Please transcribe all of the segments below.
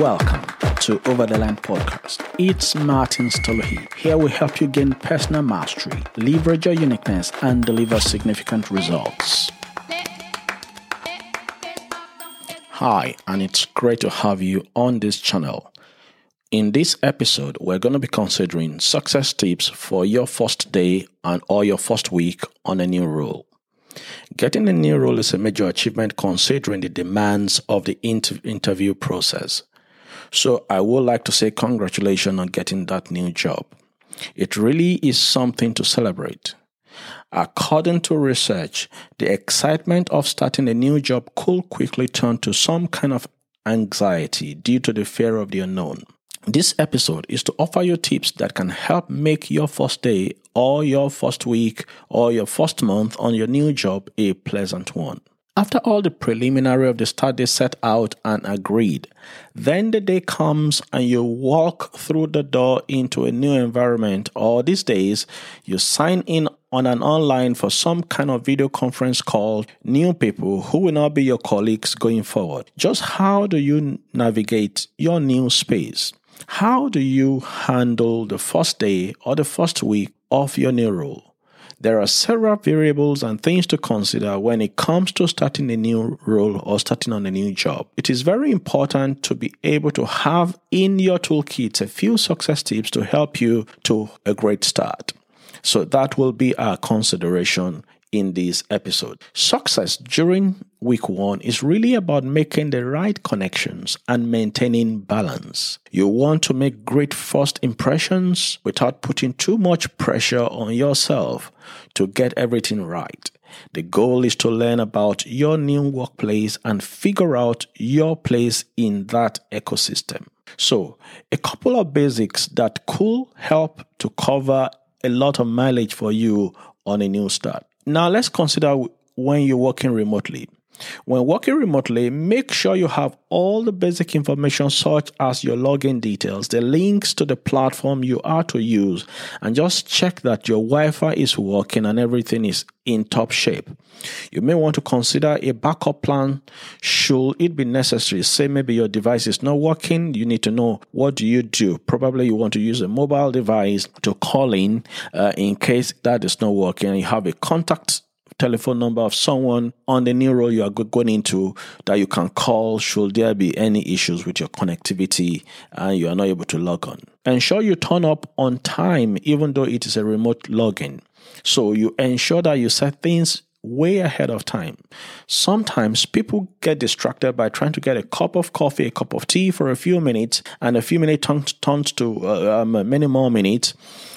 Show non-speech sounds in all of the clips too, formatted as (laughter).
Welcome to Over the Line podcast. It's Martin Stolohi. Here we help you gain personal mastery, leverage your uniqueness, and deliver significant results. Hi, and it's great to have you on this channel. In this episode, we're going to be considering success tips for your first day and or your first week on a new role. Getting a new role is a major achievement considering the demands of the inter- interview process. So I would like to say congratulations on getting that new job. It really is something to celebrate. According to research, the excitement of starting a new job could quickly turn to some kind of anxiety due to the fear of the unknown. This episode is to offer you tips that can help make your first day or your first week or your first month on your new job a pleasant one. After all the preliminary of the study set out and agreed, then the day comes and you walk through the door into a new environment, or these days, you sign in on an online for some kind of video conference call new people who will not be your colleagues going forward. Just how do you navigate your new space? How do you handle the first day or the first week of your new role? There are several variables and things to consider when it comes to starting a new role or starting on a new job. It is very important to be able to have in your toolkit a few success tips to help you to a great start. So that will be our consideration in this episode. Success during week one is really about making the right connections and maintaining balance. You want to make great first impressions without putting too much pressure on yourself to get everything right. The goal is to learn about your new workplace and figure out your place in that ecosystem. So, a couple of basics that could help to cover a lot of mileage for you on a new start. Now, let's consider when you're working remotely. When working remotely, make sure you have all the basic information, such as your login details, the links to the platform you are to use, and just check that your Wi Fi is working and everything is in top shape. You may want to consider a backup plan should it be necessary. Say maybe your device is not working, you need to know what do you do. Probably you want to use a mobile device to call in uh, in case that is not working. And you have a contact telephone number of someone on the new role you are going into that you can call should there be any issues with your connectivity and you are not able to log on. Ensure you turn up on time even though it is a remote login. So you ensure that you set things way ahead of time. Sometimes people get distracted by trying to get a cup of coffee, a cup of tea for a few minutes, and a few minutes turns, turns to uh, um, many more minutes.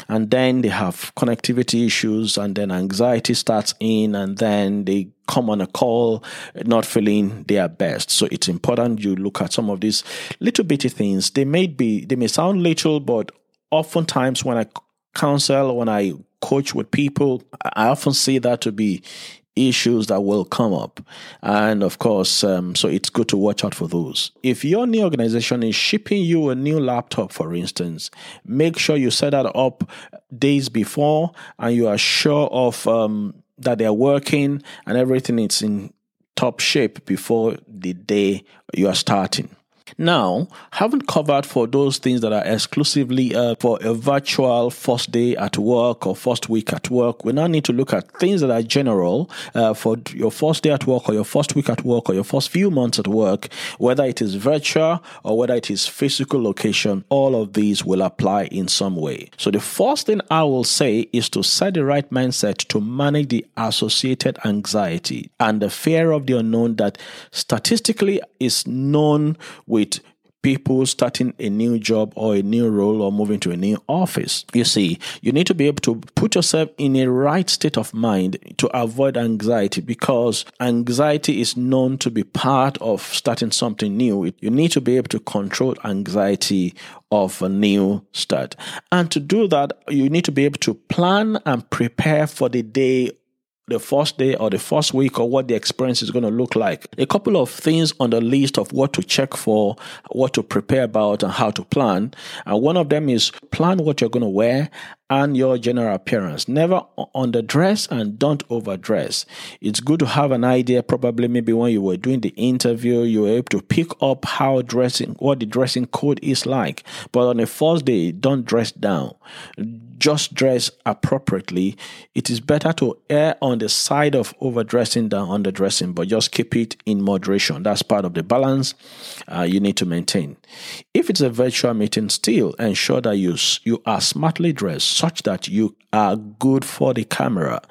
And then they have connectivity issues, and then anxiety starts in, and then they come on a call not feeling their best. So it's important you look at some of these little bitty things. They may be, they may sound little, but oftentimes when I counsel, when I coach with people, I often see that to be issues that will come up. And of course, um, so it's good to watch out for those. If your new organization is shipping you a new laptop, for instance, make sure you set that up days before and you are sure of um, that they're working and everything is in top shape before the day you are starting. Now, haven't covered for those things that are exclusively uh, for a virtual first day at work or first week at work. We now need to look at things that are general uh, for your first day at work or your first week at work or your first few months at work, whether it is virtual or whether it is physical location. All of these will apply in some way. So, the first thing I will say is to set the right mindset to manage the associated anxiety and the fear of the unknown that statistically is known with people starting a new job or a new role or moving to a new office. You see, you need to be able to put yourself in a right state of mind to avoid anxiety because anxiety is known to be part of starting something new. You need to be able to control anxiety of a new start. And to do that, you need to be able to plan and prepare for the day the first day or the first week or what the experience is going to look like. A couple of things on the list of what to check for, what to prepare about, and how to plan. And one of them is plan what you're going to wear and your general appearance. Never underdress and don't overdress. It's good to have an idea, probably maybe when you were doing the interview, you were able to pick up how dressing, what the dressing code is like. But on the first day, don't dress down just dress appropriately. It is better to err on the side of overdressing than underdressing, but just keep it in moderation. That's part of the balance uh, you need to maintain. If it's a virtual meeting, still ensure that you, you are smartly dressed such that you are good for the camera.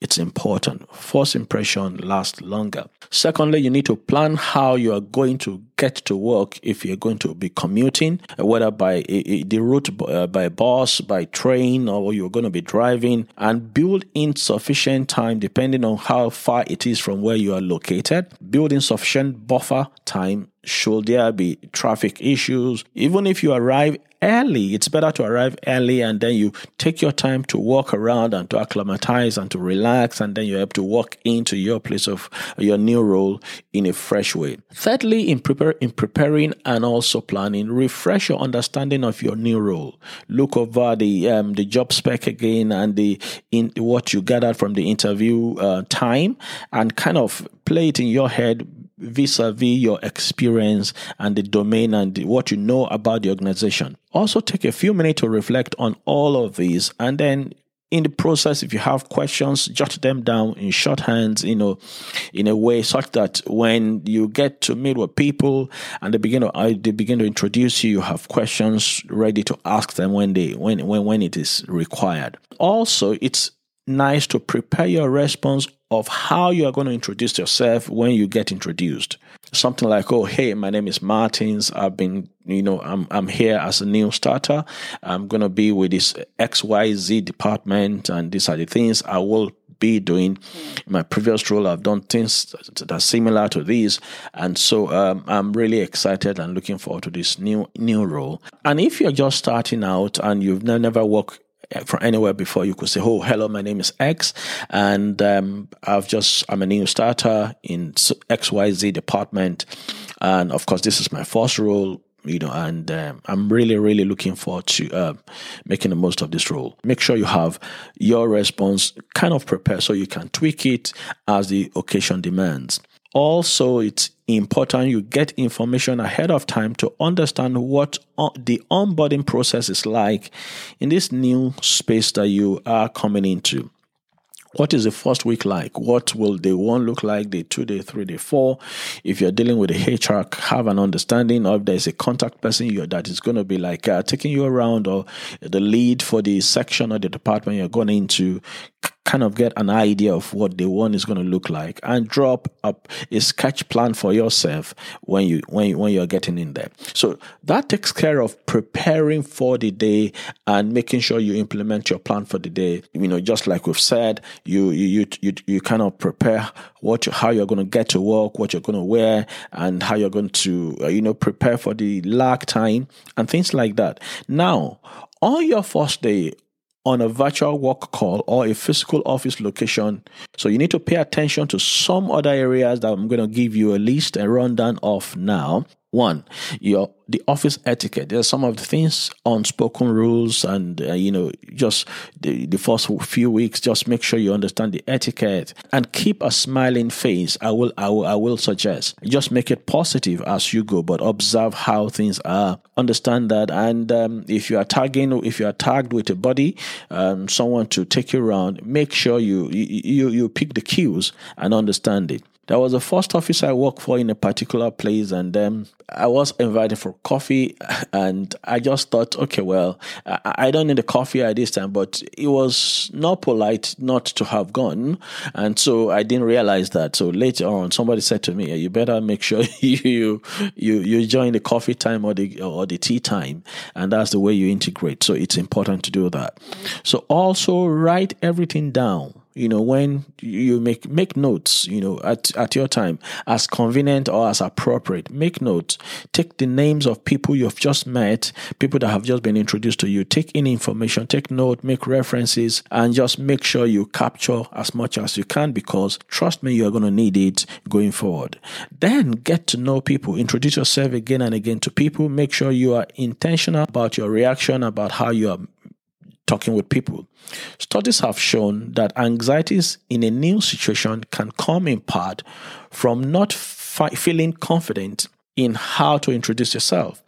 It's important. First impression lasts longer. Secondly, you need to plan how you are going to get to work if you're going to be commuting, whether by the route uh, by bus, by train, or you're going to be driving, and build in sufficient time depending on how far it is from where you are located. Build in sufficient buffer time should there be traffic issues. Even if you arrive early, it's better to arrive early and then you take your time to walk around and to acclimatize and to relax, and then you're able to walk into your place of your new role in a fresh way. Thirdly, in, prepare, in preparing and also planning, refresh your understanding of your new role. Look over the um, the job spec again and the in what you gathered from the interview uh, time, and kind of play it in your head vis-a-vis your experience and the domain and what you know about the organization. Also take a few minutes to reflect on all of these and then in the process, if you have questions, jot them down in shorthands, you know, in a way such that when you get to meet with people and they begin to uh, they begin to introduce you, you have questions ready to ask them when they when when when it is required. Also, it's nice to prepare your response of how you are going to introduce yourself when you get introduced. Something like, oh, hey, my name is Martins. I've been, you know, I'm, I'm here as a new starter. I'm going to be with this XYZ department, and these are the things I will be doing. In my previous role, I've done things that are similar to these, and so um, I'm really excited and looking forward to this new new role. And if you're just starting out and you've never worked from anywhere before you could say, "Oh, hello, my name is X, and um, I've just I'm a new starter in X Y Z department, and of course, this is my first role." You know, and um, I'm really, really looking forward to uh, making the most of this role. Make sure you have your response kind of prepared so you can tweak it as the occasion demands. Also, it's important you get information ahead of time to understand what the onboarding process is like in this new space that you are coming into. What is the first week like? What will day one look like? Day two, day three, day four? If you're dealing with a HR, have an understanding of there's a contact person you that is going to be like uh, taking you around or the lead for the section or the department you're going into kind of get an idea of what the one is going to look like and drop up a sketch plan for yourself when you when when you're getting in there. So that takes care of preparing for the day and making sure you implement your plan for the day. You know just like we've said you you you you, kind of prepare what you, how you're going to get to work what you're going to wear and how you're going to uh, you know prepare for the lag time and things like that. Now on your first day on a virtual work call or a physical office location. So you need to pay attention to some other areas that I'm going to give you a list and rundown of now. One, your the office etiquette. There's some of the things, unspoken rules, and uh, you know, just the, the first few weeks, just make sure you understand the etiquette and keep a smiling face. I will, I will, I will suggest. Just make it positive as you go, but observe how things are. Understand that, and um, if you are tagging, if you are tagged with a buddy, um, someone to take you around, make sure you you you pick the cues and understand it. There was a first office I worked for in a particular place, and um, I was invited for coffee, (laughs) and I just thought, okay, well, I, I, don't need a coffee at this time, but it was not polite not to have gone, and so I didn't realize that. So later on, somebody said to me, "You better make sure (laughs) you you you join the coffee time or the or the tea time, and that's the way you integrate." So it's important to do that. So also write everything down you know when you make make notes you know at, at your time as convenient or as appropriate make notes. Take the names of people you've just met people that have just been introduced to you. Take in information take note make references and just make sure you capture as much as you can because trust me you're going to need it going forward. Then get to know people. Introduce yourself again and again to people. Make sure you are intentional about your reaction about how you are talking with people. Studies have shown that anxieties in a new situation can come in part from not fi- feeling confident in how to introduce yourself.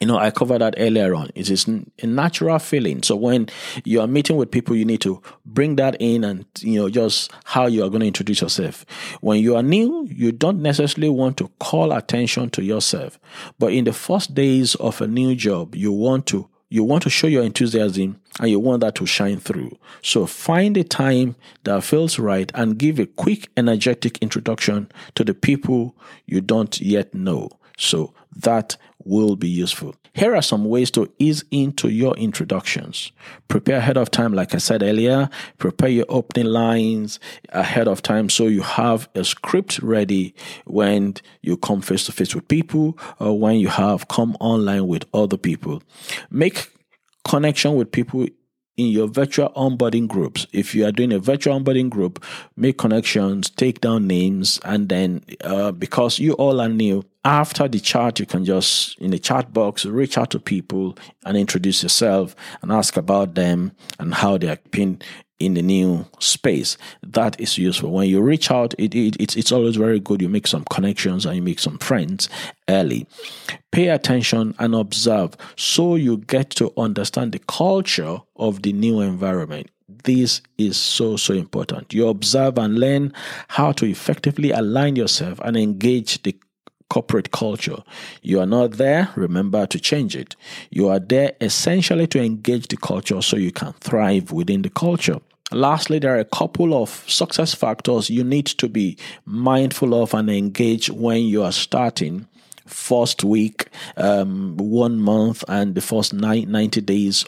You know, I covered that earlier on. It is a natural feeling. So when you are meeting with people, you need to bring that in and, you know, just how you are going to introduce yourself. When you are new, you don't necessarily want to call attention to yourself. But in the first days of a new job, you want to you want to show your enthusiasm and you want that to shine through. So find a time that feels right and give a quick, energetic introduction to the people you don't yet know. So that will be useful. Here are some ways to ease into your introductions. Prepare ahead of time, like I said earlier. Prepare your opening lines ahead of time so you have a script ready when you come face to face with people or when you have come online with other people. Make connection with people in your virtual onboarding groups. If you are doing a virtual onboarding group, make connections, take down names, and then uh, because you all are new, after the chat, you can just in the chat box reach out to people and introduce yourself and ask about them and how they are been in the new space. That is useful. When you reach out, it, it, it's, it's always very good. You make some connections and you make some friends early. Pay attention and observe so you get to understand the culture of the new environment. This is so, so important. You observe and learn how to effectively align yourself and engage the corporate culture. You are not there, remember to change it. You are there essentially to engage the culture so you can thrive within the culture. Lastly, there are a couple of success factors you need to be mindful of and engage when you are starting first week, um, one month, and the first 90 days.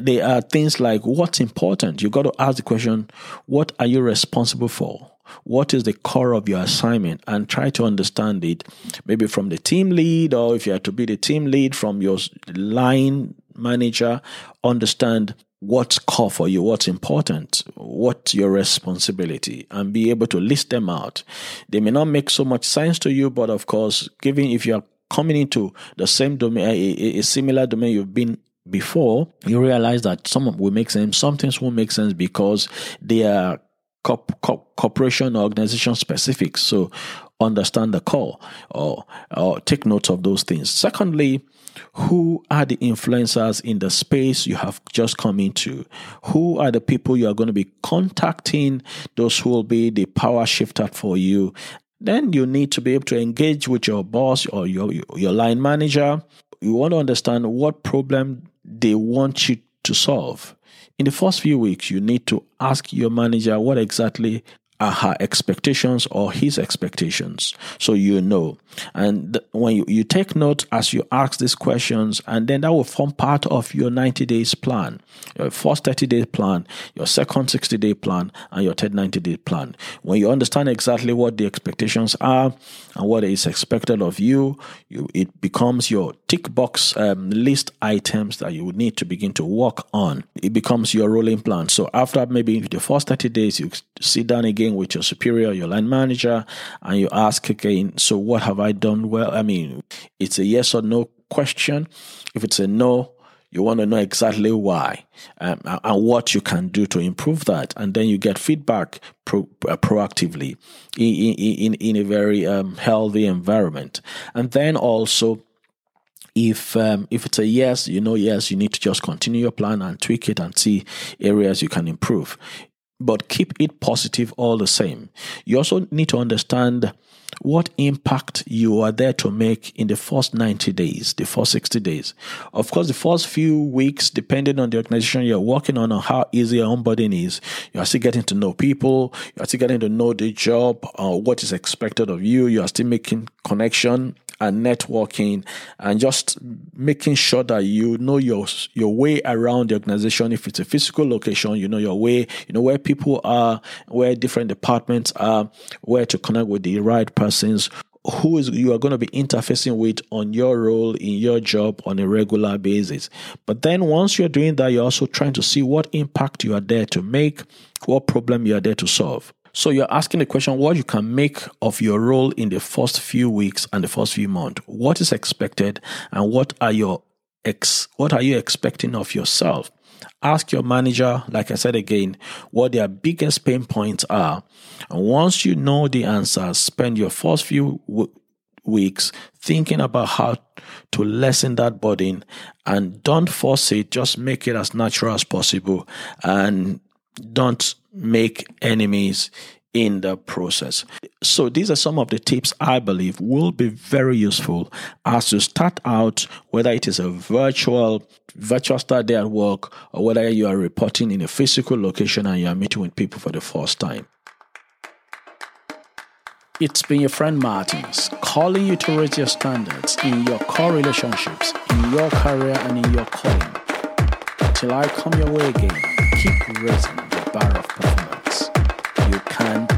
They are things like what's important. You got to ask the question, what are you responsible for? What is the core of your assignment? And try to understand it, maybe from the team lead, or if you are to be the team lead from your line manager, understand what's core for you, what's important, what's your responsibility, and be able to list them out. They may not make so much sense to you, but of course, given if you're coming into the same domain, a, a similar domain you've been before, you realize that some will make sense, some things won't make sense because they are corp- corp- corporation or organization specific. So understand the core or, or take notes of those things. Secondly, who are the influencers in the space you have just come into? Who are the people you are going to be contacting? Those who will be the power shifter for you. Then you need to be able to engage with your boss or your, your line manager. You want to understand what problem they want you to solve. In the first few weeks, you need to ask your manager what exactly are her expectations or his expectations. So you know. And when you, you take note as you ask these questions and then that will form part of your 90 days plan your first 30 day plan your second 60 day plan and your third 90 day plan. When you understand exactly what the expectations are and what is expected of you, you it becomes your tick box um, list items that you need to begin to work on. It becomes your rolling plan. So after maybe the first 30 days you sit down again with your superior your line manager and you ask again so what have i done well i mean it's a yes or no question if it's a no you want to know exactly why um, and what you can do to improve that. And then you get feedback pro- uh, proactively in, in, in a very um, healthy environment. And then also, if um, if it's a yes, you know yes, you need to just continue your plan and tweak it and see areas you can improve. But keep it positive all the same. You also need to understand what impact you are there to make in the first 90 days, the first 60 days. Of course, the first few weeks, depending on the organization you're working on or how easy your onboarding is, you are still getting to know people, you are still getting to know the job, uh, what is expected of you, you are still making connection and networking and just making sure that you know your your way around the organization if it's a physical location you know your way you know where people are where different departments are where to connect with the right persons who is you are going to be interfacing with on your role in your job on a regular basis. But then once you're doing that, you're also trying to see what impact you are there to make, what problem you are there to solve. So you're asking the question what you can make of your role in the first few weeks and the first few months. What is expected and what are your ex what are you expecting of yourself? Ask your manager, like I said again, what their biggest pain points are. And once you know the answers, spend your first few w- weeks thinking about how to lessen that burden and don't force it, just make it as natural as possible and don't make enemies in the process. So, these are some of the tips I believe will be very useful as you start out, whether it is a virtual virtual start day at work or whether you are reporting in a physical location and you are meeting with people for the first time. It's been your friend Martins calling you to raise your standards in your core relationships, in your career, and in your calling till I come your way again, keep raising the bar of performance. You can